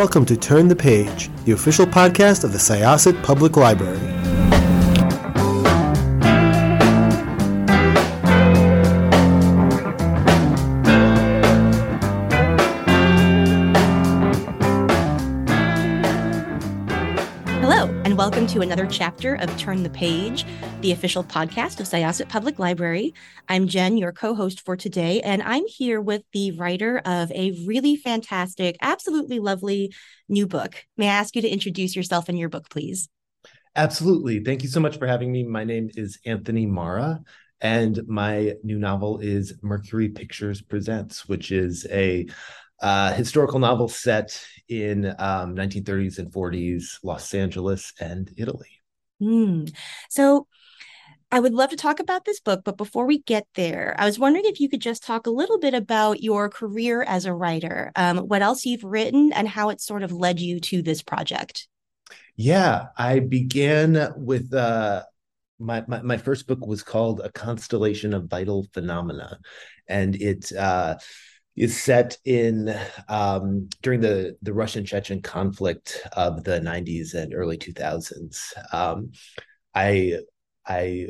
welcome to Turn the Page, the official podcast of the Syosset Public Library. Hello, and welcome to another chapter of Turn the Page, the official podcast of Syosset Public Library. I'm Jen, your co host for today, and I'm here with the writer of a really fantastic, absolutely lovely new book. May I ask you to introduce yourself and your book, please? Absolutely. Thank you so much for having me. My name is Anthony Marra, and my new novel is Mercury Pictures Presents, which is a uh, historical novel set in um, 1930s and 40s Los Angeles and Italy. Mm. So I would love to talk about this book, but before we get there, I was wondering if you could just talk a little bit about your career as a writer, um, what else you've written, and how it sort of led you to this project. Yeah, I began with uh, my, my, my first book was called A Constellation of Vital Phenomena, and it uh, is set in um, during the the Russian Chechen conflict of the 90s and early 2000s. Um, I I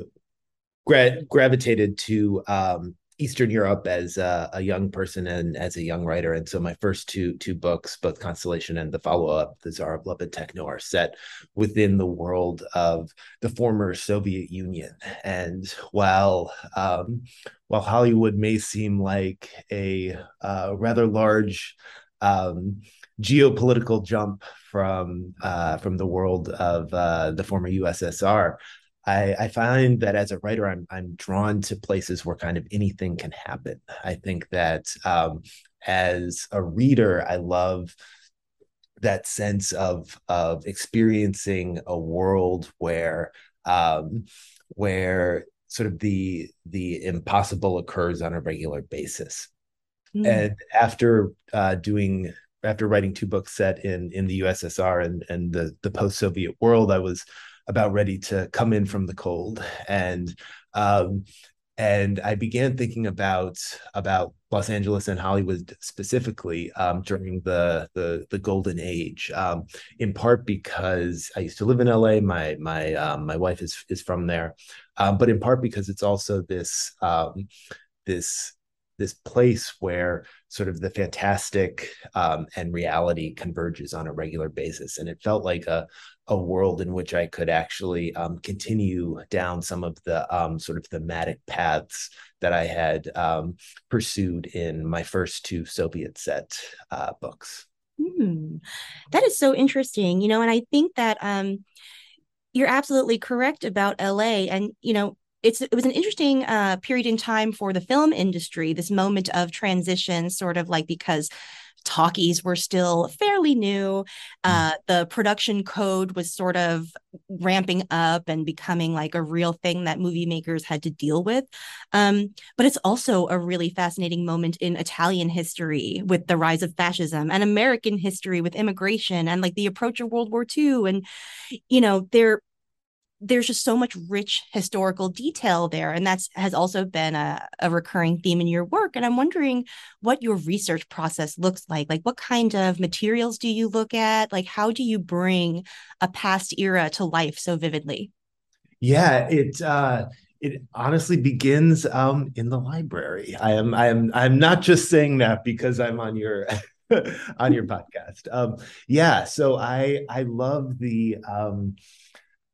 gra- gravitated to um, Eastern Europe as a, a, young person and as a young writer, and so my first two two books, both Constellation and the follow up, The Tsar of Love and Techno, are set within the world of the former Soviet Union. And while um, while Hollywood may seem like a uh, rather large um, geopolitical jump from uh, from the world of uh, the former USSR, I, I, find that as a writer, I'm I'm drawn to places where kind of anything can happen. I think that um, as a reader, I love that sense of of experiencing a world where um, where sort of the the impossible occurs on a regular basis. Mm. And after uh, doing after writing two books set in in the USSR and and the the post Soviet world, I was about ready to come in from the cold and um, and I began thinking about about Los Angeles and Hollywood specifically um, during the, the the golden age. Um, in part because I used to live in LA. My my um, my wife is is from there, um, but in part because it's also this um, this this place where sort of the fantastic um, and reality converges on a regular basis. And it felt like a, a world in which i could actually um, continue down some of the um, sort of thematic paths that i had um, pursued in my first two soviet set uh, books. Hmm. that is so interesting you know and i think that um, you're absolutely correct about la and you know it's it was an interesting uh, period in time for the film industry. This moment of transition, sort of like because talkies were still fairly new. Hmm. Uh, the production code was sort of ramping up and becoming like a real thing that movie makers had to deal with. Um, but it's also a really fascinating moment in Italian history with the rise of fascism and American history with immigration and like the approach of World War II. And, you know, there there's just so much rich historical detail there and that's has also been a, a recurring theme in your work and i'm wondering what your research process looks like. Like what kind of materials do you look at? Like how do you bring a past era to life so vividly? Yeah it uh it honestly begins um in the library. I am i am i'm not just saying that because i'm on your on your podcast. Um yeah so i i love the um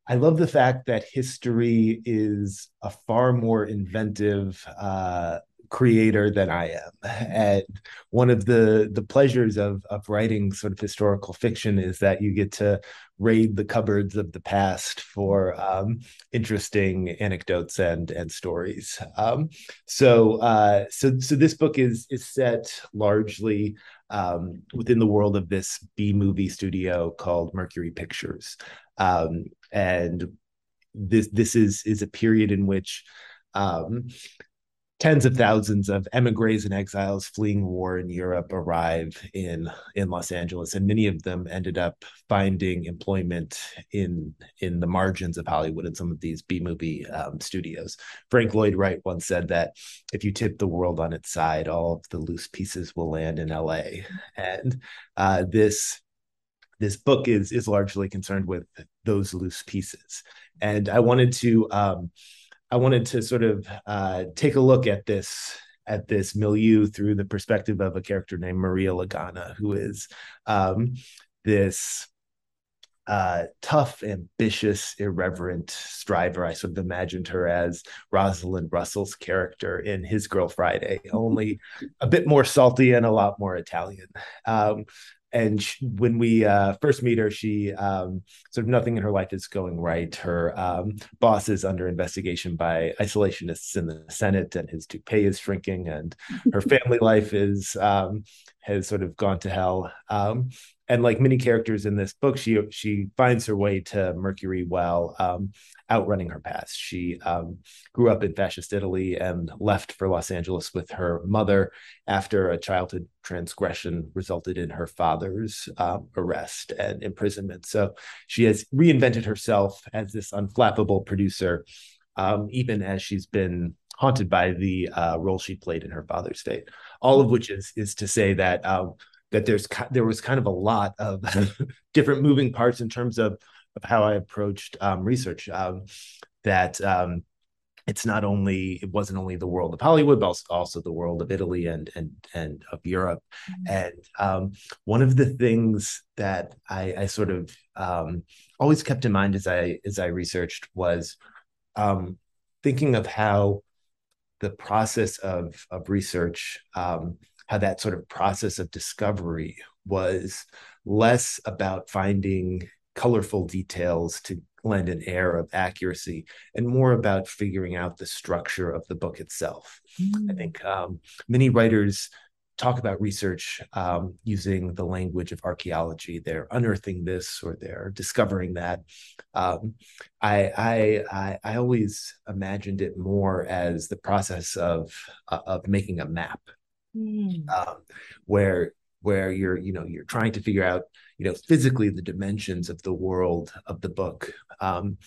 I love the fact that history is a far more inventive uh, creator than I am. And one of the the pleasures of of writing sort of historical fiction is that you get to raid the cupboards of the past for um, interesting anecdotes and and stories. Um, so uh, so so this book is is set largely um, within the world of this B movie studio called Mercury Pictures. Um, and this this is is a period in which um, tens of thousands of emigres and exiles fleeing war in Europe arrive in in Los Angeles, and many of them ended up finding employment in in the margins of Hollywood in some of these B movie um, studios. Frank Lloyd Wright once said that if you tip the world on its side, all of the loose pieces will land in L.A. And uh, this this book is is largely concerned with those loose pieces, and I wanted to um, I wanted to sort of uh, take a look at this at this milieu through the perspective of a character named Maria Lagana, who is um, this uh, tough, ambitious, irreverent striver. I sort of imagined her as Rosalind Russell's character in His Girl Friday, only a bit more salty and a lot more Italian. Um, and she, when we uh, first meet her, she um, sort of nothing in her life is going right. Her um, boss is under investigation by isolationists in the Senate, and his toupee is shrinking, and her family life is um, has sort of gone to hell. Um, and like many characters in this book, she she finds her way to Mercury Well um, outrunning her past. She um, grew up in fascist Italy and left for Los Angeles with her mother after a childhood transgression resulted in her father's um, arrest and imprisonment. So she has reinvented herself as this unflappable producer, um, even as she's been haunted by the uh, role she played in her father's state. All of which is is to say that um, that there's there was kind of a lot of different moving parts in terms of of how I approached um, research. Um, that um, it's not only it wasn't only the world of Hollywood, but also, the world of Italy and and and of Europe. Mm-hmm. And um, one of the things that I, I sort of um, always kept in mind as I as I researched was um, thinking of how the process of of research um, how that sort of process of discovery was less about finding colorful details to lend an air of accuracy and more about figuring out the structure of the book itself. Mm. I think um, many writers talk about research um, using the language of archaeology. They're unearthing this or they're discovering that. Um, I, I, I, I always imagined it more as the process of uh, of making a map mm. where where you're you know you're trying to figure out you know physically the dimensions of the world of the book um,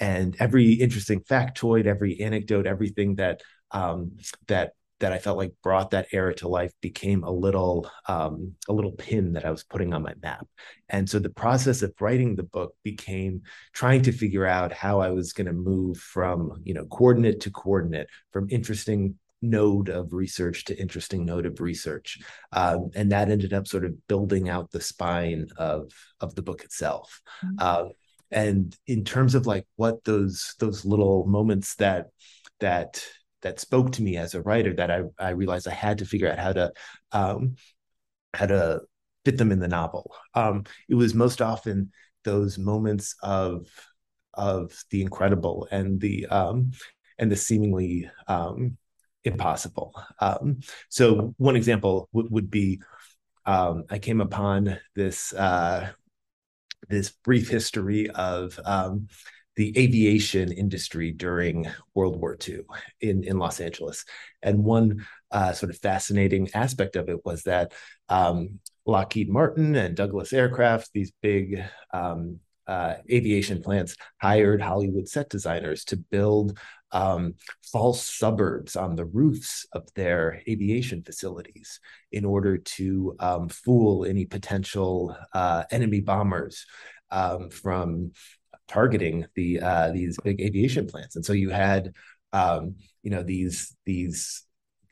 and every interesting factoid every anecdote everything that um, that that I felt like brought that era to life became a little um, a little pin that I was putting on my map. And so the process of writing the book became trying to figure out how I was going to move from you know coordinate to coordinate, from interesting node of research to interesting node of research um, and that ended up sort of building out the spine of of the book itself mm-hmm. uh, and in terms of like what those those little moments that that that spoke to me as a writer that I, I realized I had to figure out how to um, how to fit them in the novel. Um, it was most often those moments of of the incredible and the um, and the seemingly um, impossible. Um, so one example w- would be um, I came upon this uh, this brief history of um, the aviation industry during World War II in in Los Angeles, and one uh, sort of fascinating aspect of it was that um, Lockheed Martin and Douglas Aircraft, these big um, uh, aviation plants hired Hollywood set designers to build um, false suburbs on the roofs of their aviation facilities in order to um, fool any potential uh, enemy bombers um, from targeting the uh, these big aviation plants. And so you had um, you know these these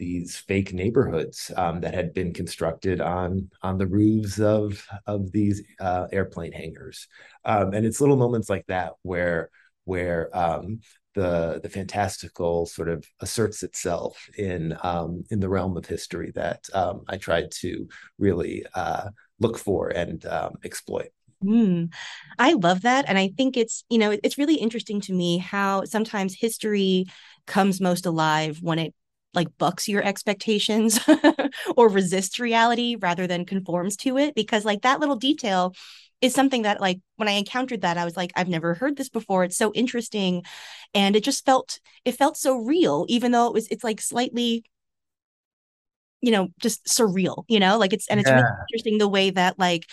these fake neighborhoods um, that had been constructed on on the roofs of of these uh, airplane hangars, um, and it's little moments like that where where um, the the fantastical sort of asserts itself in um, in the realm of history that um, I tried to really uh, look for and um, exploit. Mm, I love that, and I think it's you know it's really interesting to me how sometimes history comes most alive when it like bucks your expectations or resists reality rather than conforms to it because like that little detail is something that like when I encountered that I was like I've never heard this before. It's so interesting. And it just felt it felt so real even though it was it's like slightly you know just surreal you know? Like it's and it's yeah. really interesting the way that like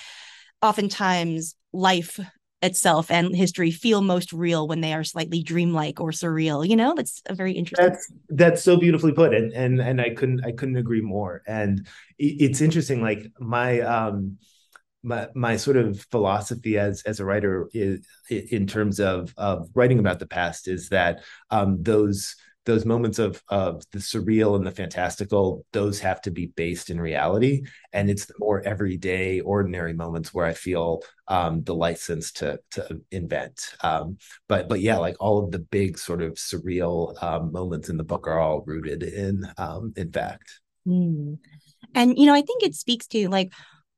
oftentimes life itself and history feel most real when they are slightly dreamlike or surreal you know? That's a very interesting that's that's so beautifully put and and and i couldn't i couldn't agree more and it's interesting like my um my my sort of philosophy as as a writer is in terms of of writing about the past is that um, those those moments of of the surreal and the fantastical those have to be based in reality. And it's the more everyday ordinary moments where i feel um, the license to to invent. Um, but but yeah like all of the big sort of surreal um, moments in the book are all rooted in um, in fact. Mm. and you know i think it speaks to like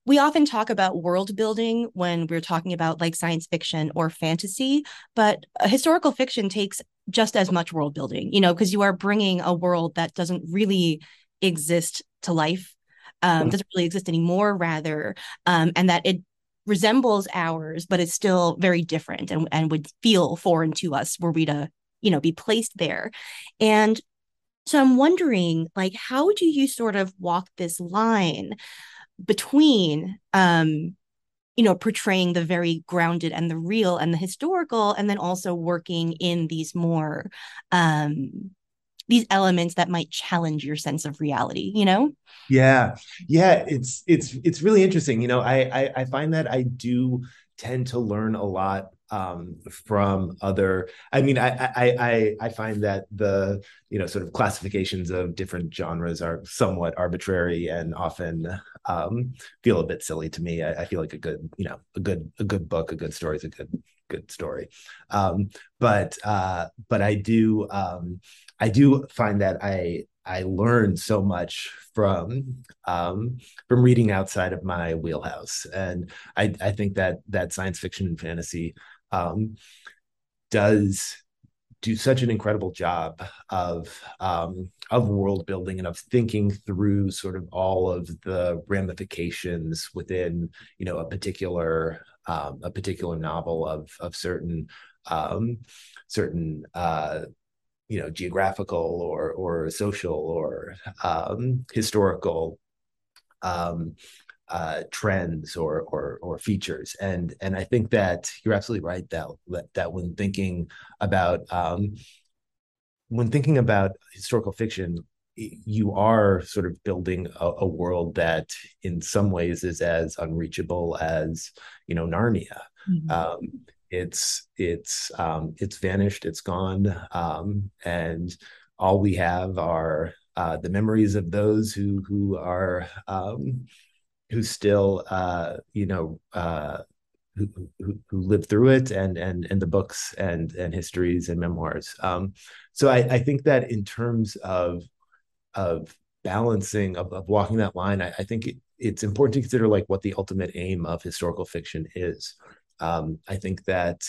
we often talk about world building when we're talking about like science fiction or fantasy, but historical fiction takes just as much world building, you know, because you are bringing a world that doesn't really exist to life, um, doesn't really exist anymore, rather, um, and that it resembles ours, but it's still very different and, and would feel foreign to us were we to, you know, be placed there. And so I'm wondering, like, how do you sort of walk this line between um you know portraying the very grounded and the real and the historical and then also working in these more um these elements that might challenge your sense of reality you know yeah yeah it's it's it's really interesting you know i i, I find that i do tend to learn a lot um, from other. I mean, I, I I I find that the you know sort of classifications of different genres are somewhat arbitrary and often um, feel a bit silly to me. I, I, feel like a good you know a good a good book, a good story is a good good story. Um, but uh, but I do um, I do find that I I learned so much from um, from reading outside of my wheelhouse, and I, I think that that science fiction and fantasy um, does do such an incredible job of um, of world building and of thinking through sort of all of the ramifications within you know a particular um, a particular novel of of certain um, certain uh, you know geographical or or social or um, historical um, uh, trends or, or or features. And and I think that you're absolutely right that that, when thinking about um, when thinking about historical fiction, you are sort of building a, a, world that in some ways is as unreachable as you know narnia mm-hmm. um, it's it's um, it's vanished it's gone um, and all we have are uh, the memories of those who who are um, who still uh, you know uh, who, who, who lived through it and and and the books and and histories and memoirs. Um, so I, I think that in terms of of balancing of, of walking that line, I, I think it, it's important to consider like what the ultimate aim of historical fiction is. Um, I think that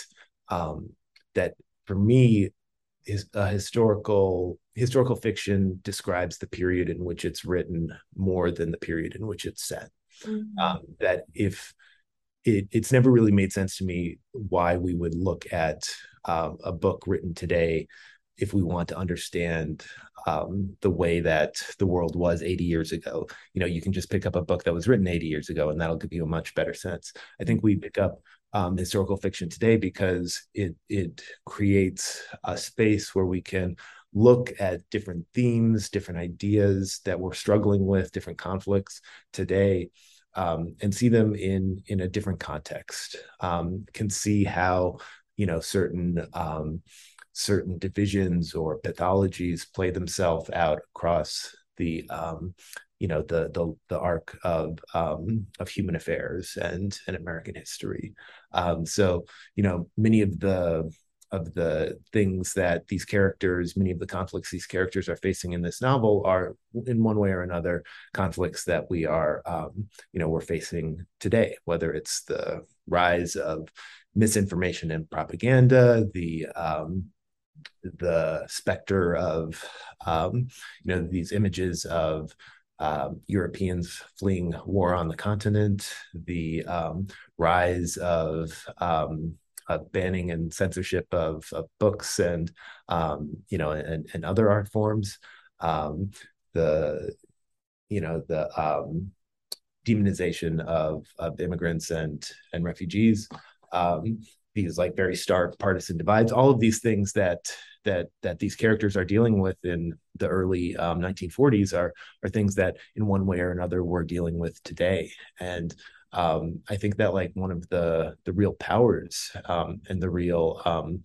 um, that for me, is a historical historical fiction describes the period in which it's written more than the period in which it's set mm-hmm. um, that if it, it's never really made sense to me why we would look at um, a book written today if we want to understand um, the way that the world was 80 years ago. You know, you can just pick up a book that was written 80 years ago, and that'll give you a much better sense. I think we pick up um, historical fiction today because it it creates a space where we can look at different themes, different ideas that we're struggling with, different conflicts today, um, and see them in in a different context. Um, can see how you know certain um, certain divisions or pathologies play themselves out across the um, you know the the the arc of um, of human affairs and and American history. Um, so you know many of the of the things that these characters, many of the conflicts these characters are facing in this novel are, in one way or another, conflicts that we are, um, you know, we're facing today. Whether it's the rise of misinformation and propaganda, the um, the specter of, um, you know, these images of um, Europeans fleeing war on the continent, the um, rise of um, banning and censorship of, of books and um, you know and, and other art forms um, the you know the um, demonization of, of immigrants and and refugees these like very stark partisan divides all of these things that that that these characters are dealing with in the early um, 1940s are are things that in one way or another we're dealing with today. And um, I think that like one of the the real powers um, and the real um,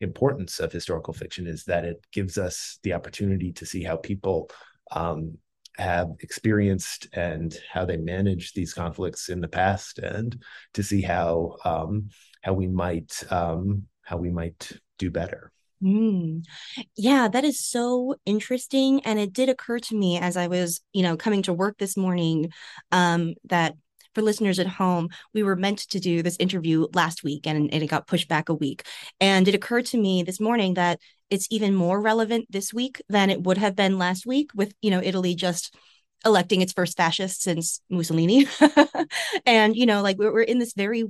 importance of historical fiction is that it gives us the opportunity to see how people um, have experienced and how they manage these conflicts in the past, and to see how um, how we might um, how we might do better. Mm. Yeah, that is so interesting. And it did occur to me as I was, you know, coming to work this morning, um, that for listeners at home, we were meant to do this interview last week and, it got pushed back a week. And it occurred to me this morning that it's even more relevant this week than it would have been last week with, you know, Italy just electing its first fascist since Mussolini. and, you know, like we're, we're in this very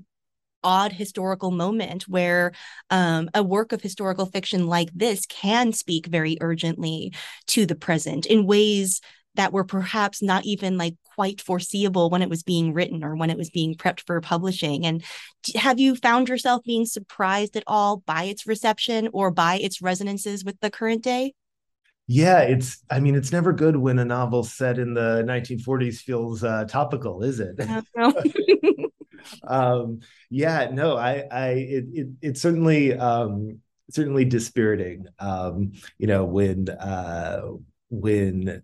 odd historical moment where um, a work of historical fiction like this can speak very urgently to the present in ways that were perhaps not even like quite foreseeable when it was being written or when it was being prepped for publishing. And have you found yourself being surprised at all by its reception or by its resonances with the current day? Yeah, it's. I mean, it's never good when a novel set in the 1940s feels uh, topical, is it? um, yeah, no, I, I, it, it it's certainly, um, certainly dispiriting. Um, you know, when, uh, when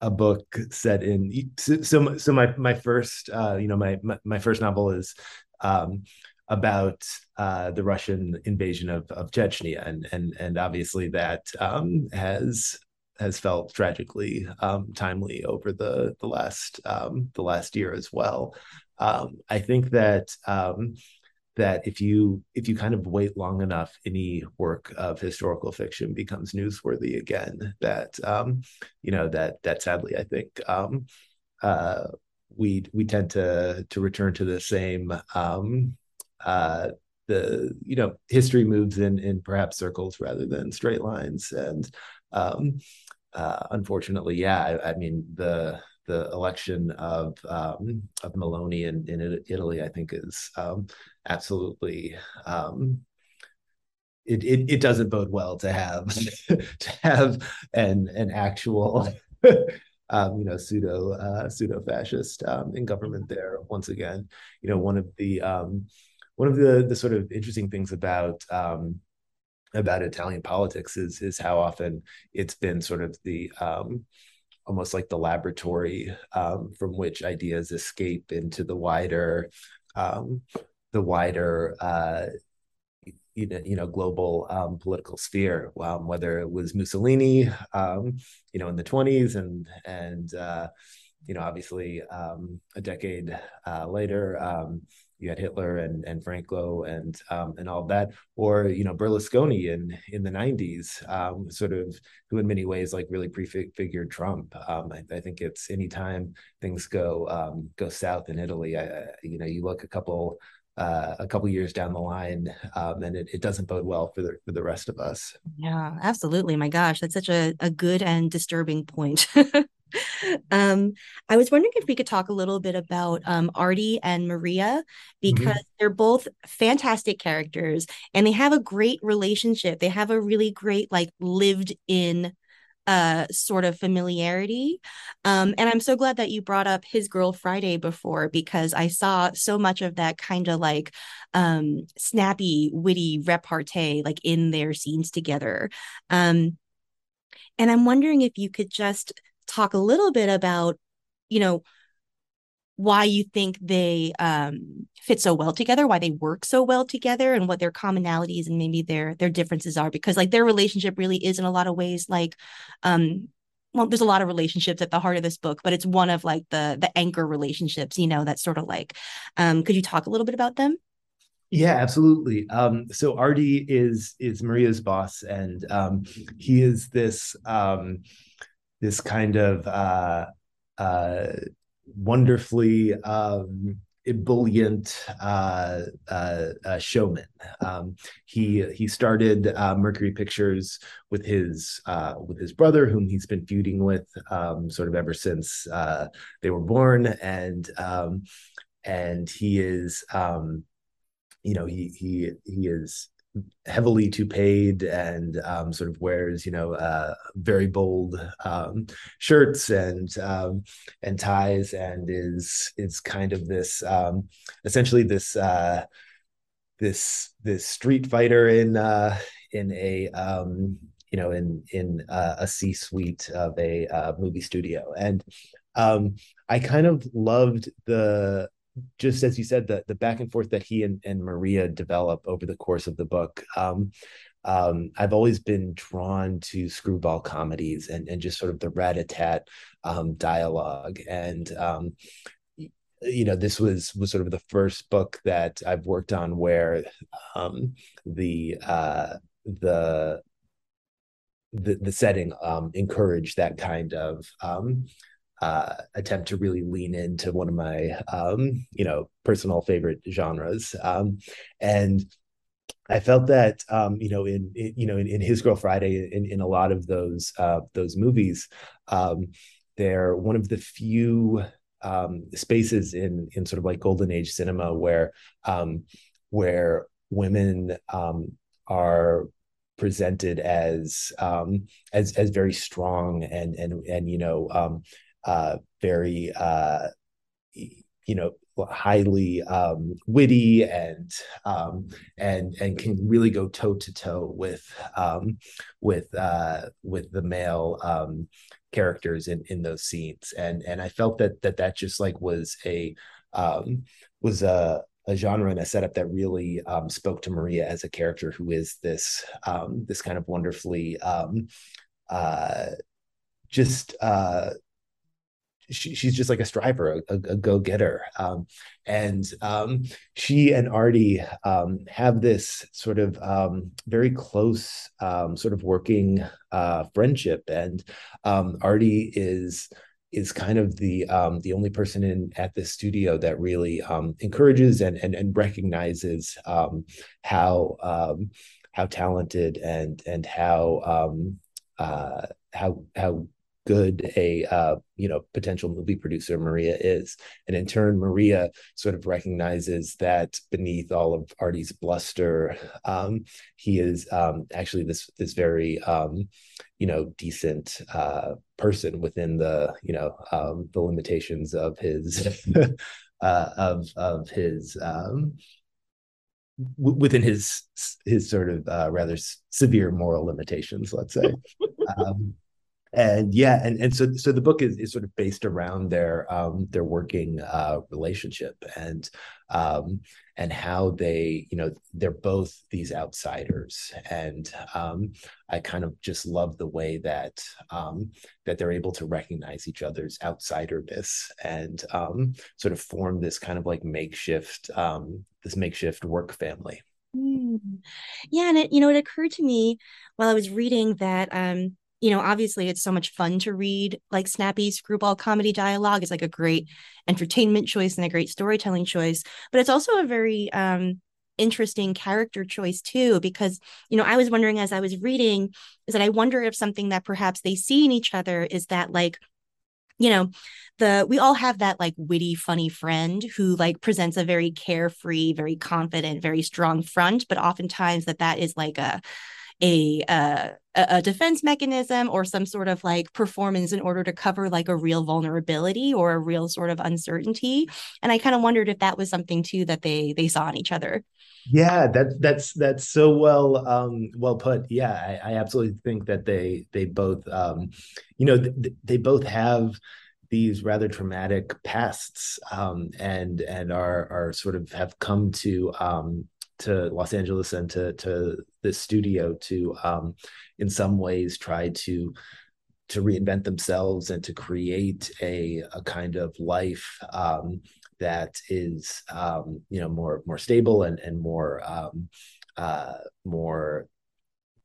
a book set in so so my my first uh you know my my, my first novel is um about uh the russian invasion of of chechnya and and and obviously that um has has felt tragically um timely over the the last um the last year as well um i think that um that if you if you kind of wait long enough, any work of historical fiction becomes newsworthy again. That um, you know that that sadly, I think um, uh, we we tend to to return to the same um, uh, the you know history moves in in perhaps circles rather than straight lines and um, uh, unfortunately yeah I, I mean the the election of um, of Meloni in, in Italy, I think, is um, absolutely um, it, it, it doesn't bode well to have to have an an actual um, you know pseudo uh, pseudo fascist um, in government there once again. You know, one of the um, one of the the sort of interesting things about about Italian politics is is how often it's been sort of the um, almost like the laboratory um, from which ideas escape into the wider um, the wider uh, you know, you know global um, political sphere um, whether it was Mussolini um, you know in the 20s and and uh, you know obviously um, a decade uh, later you had Hitler and and Franco and um, and all that, or you know Berlusconi in in the '90s, um, sort of who in many ways like really prefigured Trump. Um, I, I, think it's anytime things go um, go south in Italy, I, you know, you look a couple. Uh, a couple years down the line, um, and it, it doesn't bode well for the for the rest of us. Yeah, absolutely. My gosh, that's such a, a good and disturbing point. um, I was wondering if we could talk a little bit about um, Artie and Maria mm-hmm. because mm-hmm. they're both fantastic characters and they have a great relationship. They have a really great, like, lived in uh, sort of familiarity. Um, and I'm so glad that you brought up His Girl Friday before because I saw so much of that kind of like um, snappy, witty repartee like in their scenes together. Um, and I'm wondering if you could just talk a little bit about, you know, why you think they um, fit so well together, why they work so well together, and what their commonalities and maybe their their differences are. Because like their relationship really is in a lot of ways like, um, well, there's a lot of relationships at the heart of this book, but it's one of like the the anchor relationships, you know, that's sort of like. Um, could you talk a little bit about them? Yeah, absolutely. Um, so Artie is is Maria's boss, and um, he is this um, this kind of uh, uh, wonderfully um, ebullient uh, uh, uh, showman. Um, he he started uh, Mercury Pictures with his uh, with his brother, whom he's been feuding with um, sort of ever since uh, they were born, and um, and he is um, you know he he he is heavily toupeed and um, sort of wears you know uh, very bold um, shirts and um, and ties and is is kind of this um, essentially this uh, this this street fighter in uh, in a um, you know in in uh, a C suite of a uh, movie studio. And um, I kind of loved the just as you said, the the back and forth that he and, and Maria develop over the course of the book. Um, um, I've always been drawn to screwball comedies and and just sort of the rat-a-tat um, dialogue. And um, you know, this was was sort of the first book that I've worked on where um, the uh, the the the setting um, encouraged that kind of uh, attempt to really lean into one of my um, you know personal favorite genres. Um, and I felt that um, you know in, in, you know in, in, His Girl Friday in, in a lot of those uh, those movies um, they're one of the few um, spaces in in sort of like golden age cinema where um, where women um, are presented as um, as as very strong and and and you know uh, very uh, you know highly um, witty and um, and and can really go toe to toe with um, with uh, with the male um, characters in in those scenes. And and I felt that that that just like was a um, was a a genre and a setup that really um, spoke to Maria as a character who is this um, this kind of wonderfully um, uh, just uh, she, she's just like a striver, a, a go getter. Um, and um, she and Artie um, have this sort of um, very close um, sort of working uh, friendship. And um, Artie is is kind of the um, the only person in at the studio that really um, encourages and and, and recognizes um, how how talented and and how uh, how how good a uh, you know potential movie producer Maria is, and in turn, Maria sort of recognizes that beneath all of Artie's bluster, um, he is um, actually this this very um, you know decent uh, person within the you know um, the limitations of his uh, of of his um, within his his sort of uh, rather severe moral limitations, let's say. um, and yeah and and so so the book is, is sort of based around their um their working uh relationship and um and how they you know they're both these outsiders and um i kind of just love the way that um that they're able to recognize each other's outsiderness and um sort of form this kind of like makeshift um this makeshift work family mm. yeah and it you know it occurred to me while i was reading that um you know, obviously it's so much fun to read like snappy screwball comedy dialogue. It's like a great entertainment choice and a great storytelling choice, but it's also a very um, interesting character choice too, because, you know, I was wondering as I was reading, is that I wonder if something that perhaps they see in each other is that like, you know, the we all have that like witty, funny friend who like presents a very carefree, very confident, very strong front, but oftentimes that that is like a a uh, a defense mechanism or some sort of like performance in order to cover like a real vulnerability or a real sort of uncertainty. And i kind of wondered if that was something too that they they saw in each other. Yeah that's that's that's so well um well put. Yeah i, I absolutely think that they they both um you know th- they both have these rather traumatic pasts um and and are are sort of have come to um to Los Angeles and to to this studio to um, in some ways try to to reinvent themselves and to create a a kind of life um, that is um, you know more more stable and and more um, uh, more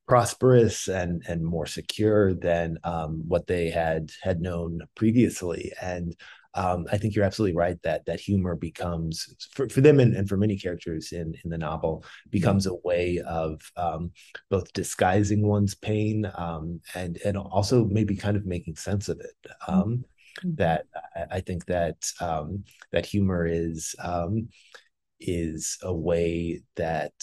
prosperous and and more secure than um, what they had had known previously. And um, I think you're absolutely right that that humor becomes for, for them and, and for many characters in in the novel becomes a way of um, both disguising one's pain um, and and also maybe kind of making sense of it. Mm-hmm. Um, that I, I, think that um, that humor is um, is a way that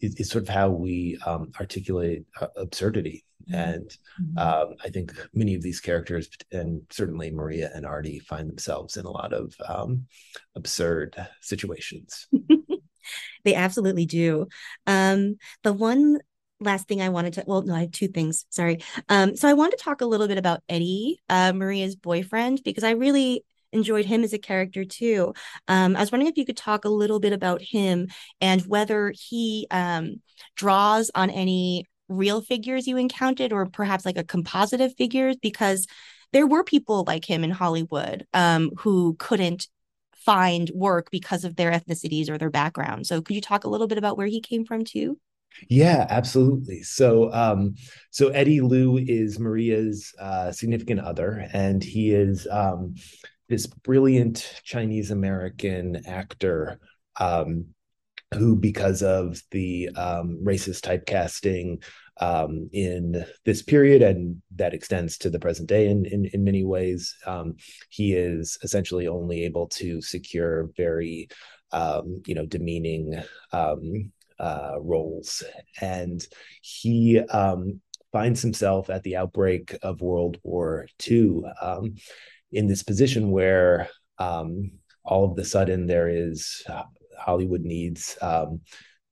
is, is, sort of how we um, articulate uh, absurdity. Mm-hmm. And mm-hmm. um, I think many of these characters, and certainly Maria and Artie, find themselves in a lot of um, absurd situations. they absolutely do. Um, the one last thing I wanted to, well, no, I have two things. Sorry. Um, so I want to talk a little bit about Eddie, uh, Maria's boyfriend, because I really enjoyed him as a character too. Um, I was wondering if you could talk a little bit about him and whether he um, draws on any real figures you encountered or perhaps like a composite of figures because there were people like him in Hollywood um, who couldn't find work because of their ethnicities or their background. So could you talk a little bit about where he came from too? Yeah, absolutely. So, um, so Eddie Liu is Maria's uh, significant other, and he is um, this brilliant Chinese American actor um, who, because of the um, racist typecasting um, in this period, and that extends to the present day in in, in many ways, um, he is essentially only able to secure very, um, you know, demeaning um, uh, roles, and he um, finds himself at the outbreak of World War II in this position where all of the sudden there is uh, Hollywood needs um,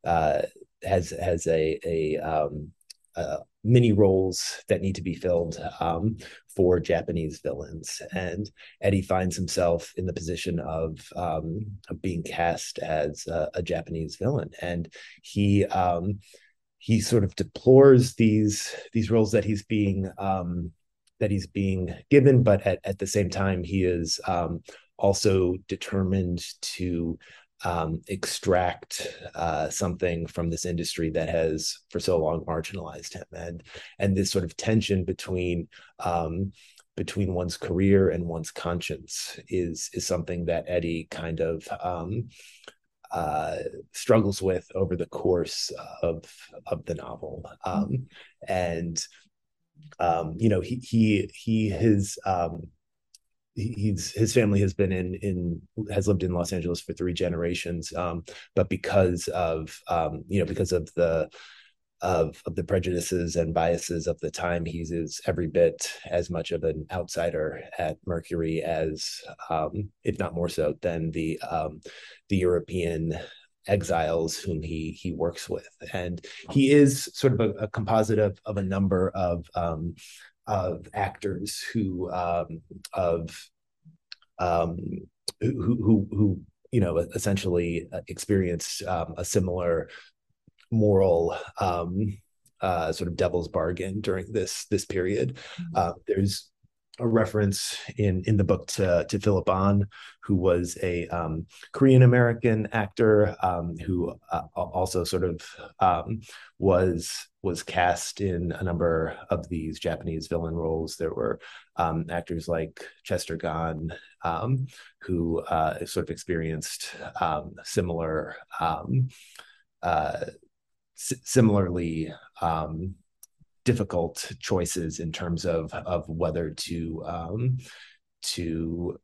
uh, has has a a, um, uh, many roles that need to be filled um, for Japanese villains, and Eddie finds himself in the position of, um, being cast as a, a, Japanese villain, and he um, he sort of deplores these these roles that he's being um, that he's being given, but at, at the same time, he is um, also determined to um, extract uh, something from this industry that has for so long marginalized him, and and this sort of tension between um, between one's career and one's conscience is is something that Eddie kind of um, uh, struggles with over the course of of the novel, um, and um, you know he he he his um, he's his family has been in in has lived in Los Angeles for three generations, um, but because of um, you know because of the of of the prejudices and biases of the time, he's is every bit as much of an outsider at Mercury as, um, if not more so, than the um, the European exiles whom he he works with. And he is sort of a, a composite of of a number of um, of actors who um, of um, who, who who you know essentially experienced um, a similar moral um, uh, sort of devil's bargain during this this period. Mm-hmm. Uh, there's a reference in in the book to to Philip Ahn, who was a um, Korean American actor um, who uh, also sort of um, was was cast in a number of these Japanese villain roles. There were um, actors like Chester Gan, um, who uh, sort of experienced um, similar. Uh, s- similarly um, difficult choices in terms of of whether to um, to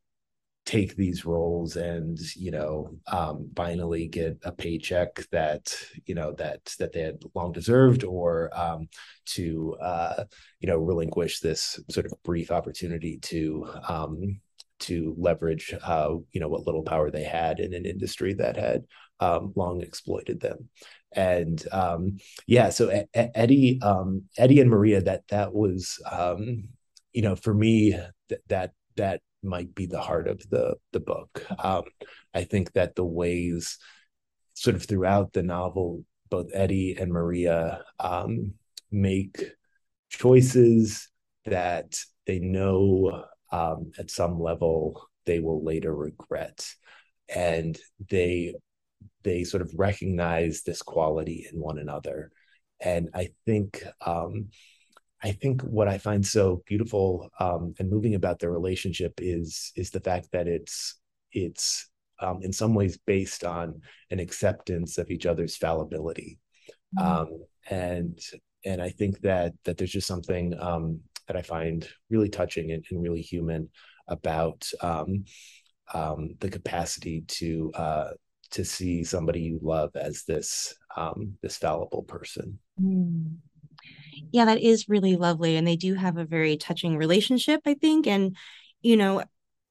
take these roles and you know um, finally get a paycheck that you know that that they had long deserved or um, to uh, you know relinquish this sort of brief opportunity to um, to leverage uh, you know what little power they had in an industry that had um, long exploited them. And um, yeah so a- eddie um, eddie and maria that that was um, you know for me th- that that might be the heart of the the book. Um, i think that the ways sort of throughout the novel both eddie and maria um, make choices that they know at some level they will later regret. And they they sort of recognize this quality in one another and i think um, i think what i find so beautiful um, and moving about their relationship is is the fact that it's it's um, in some ways based on an acceptance of each other's fallibility mm-hmm. Um, and and i think that that there's just something um, that i find really touching and, and really human about um, the capacity to uh, to see somebody you love as this um, this fallible person. Mm. Yeah, that is really lovely, and they do have a very touching relationship, I think, and you know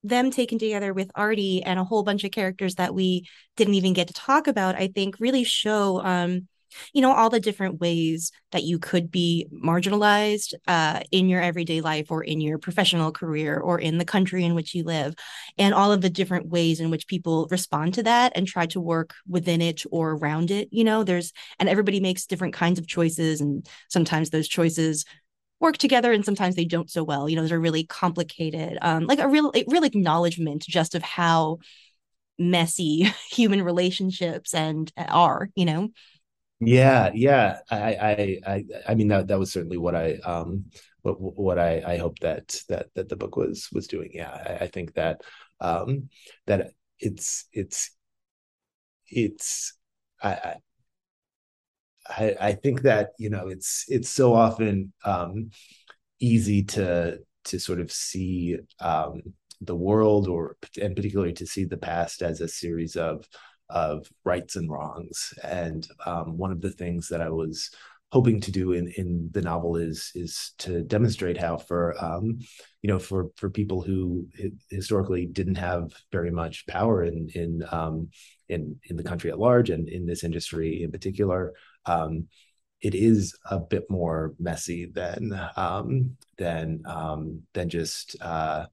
them taken together with Artie and a whole bunch of characters that we didn't even get to talk about, I think really show um, you know all the different ways that you could be marginalized uh, in your everyday life or in your professional career or in the country in which you live and all of the different ways in which people respond to that and try to work within it or around it you know there's and everybody makes different kinds of choices and sometimes those choices work together and sometimes they don't so well you know those are really complicated um like a real a real acknowledgement just of how messy human relationships and uh, are you know yeah, yeah. I, I, I, I mean that that was certainly what I, um, what what I, I hope that that that the book was was doing. Yeah, I, I think that, um, that it's it's it's I, I I think that you know it's it's so often um easy to to sort of see um the world or and particularly to see the past as a series of of rights and wrongs. And um, one of the things that I was hoping to do in in the novel is is to demonstrate how for um, you know for for people who historically didn't have very much power in in um, in in the country at large and in this industry in particular. Um, it is a bit more messy than um, than um, than just uh,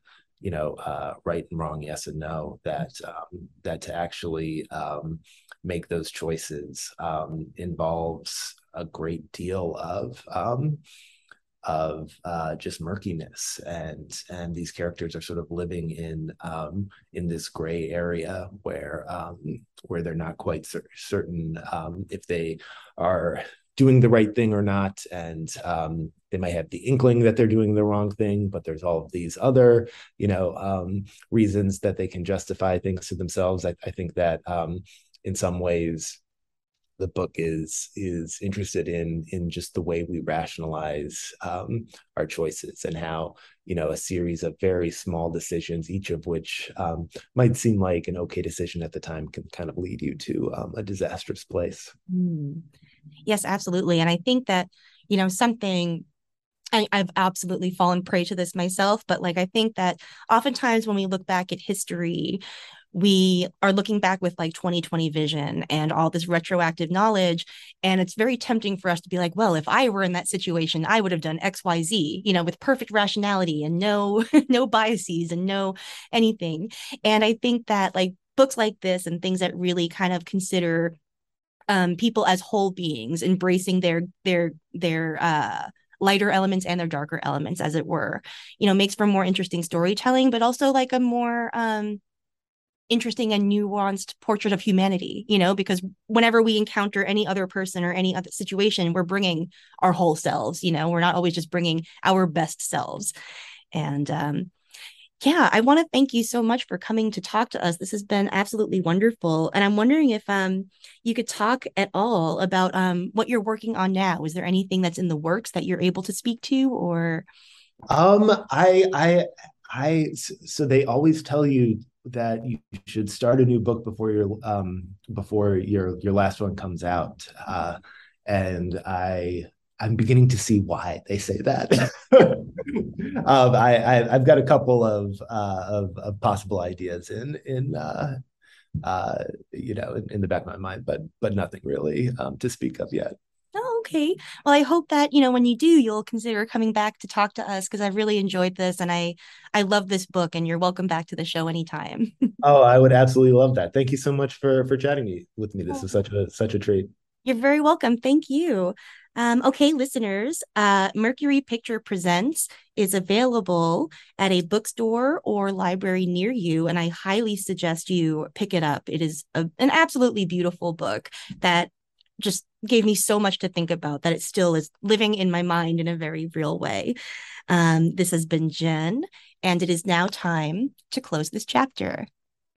you know uh, right and wrong yes and no that um, that to actually um, make those choices um, involves a great deal of um, of uh, just murkiness and and these characters are sort of living in um, in this gray area where um, where they're not quite cer- certain if they are doing the right thing or not and um, they might have the inkling that they're doing the wrong thing but there's all of these other you know um, reasons that they can justify things to themselves i, I think that um, in some ways the book is is interested in in just the way we rationalize um, our choices and how you know a series of very small decisions each of which um, might seem like an okay decision at the time can kind of lead you to um, a disastrous place mm. Yes, absolutely. And I think that, you know, something I, have absolutely fallen prey to this myself, but like I think that oftentimes when we look back at history, we are looking back with like 2020 vision and all this retroactive knowledge. And it's very tempting for us to be like, well, if I were in that situation, I would have done XYZ, you know, with perfect rationality and no, no biases and no anything. And I think that like books like this and things that really kind of consider um, people as whole beings, embracing their their their uh, lighter elements and their darker elements, as it were. You know, makes for more interesting storytelling, but also like a more um, interesting and nuanced portrait of humanity. You know, because whenever we encounter any other person or any other situation, we're bringing our whole selves. You know, we're not always just bringing our best selves, and um, yeah, I want to thank you so much for coming to talk to us. This has been absolutely wonderful. And I'm wondering if um you could talk at all about um what you're working on now. Is there anything that's in the works that you're able to speak to or um I I I so they always tell you that you should start a new book before your um before your your last one comes out. Uh and I I'm beginning to see why they say that. um, I, I have got a couple of, uh, of, of possible ideas in in uh, uh, you know in, in, the back of my mind, but but nothing really um, to speak of yet. Oh, okay. Well, I hope that you know when you do, you'll consider coming back to talk to us because I've really enjoyed this and I I love this book. And you're welcome back to the show anytime. oh, I would absolutely love that. Thank you so much for for chatting with me. This oh. is such a such a treat. You're very welcome. Thank you. Um, okay, listeners, uh, Mercury Pictures Presents is available at a bookstore or library near you, and I highly suggest you pick it up. It is a, an absolutely beautiful book that just gave me so much to think about that it still is living in my mind in a very real way. Um, this has been Jen, and it is now time to close this chapter.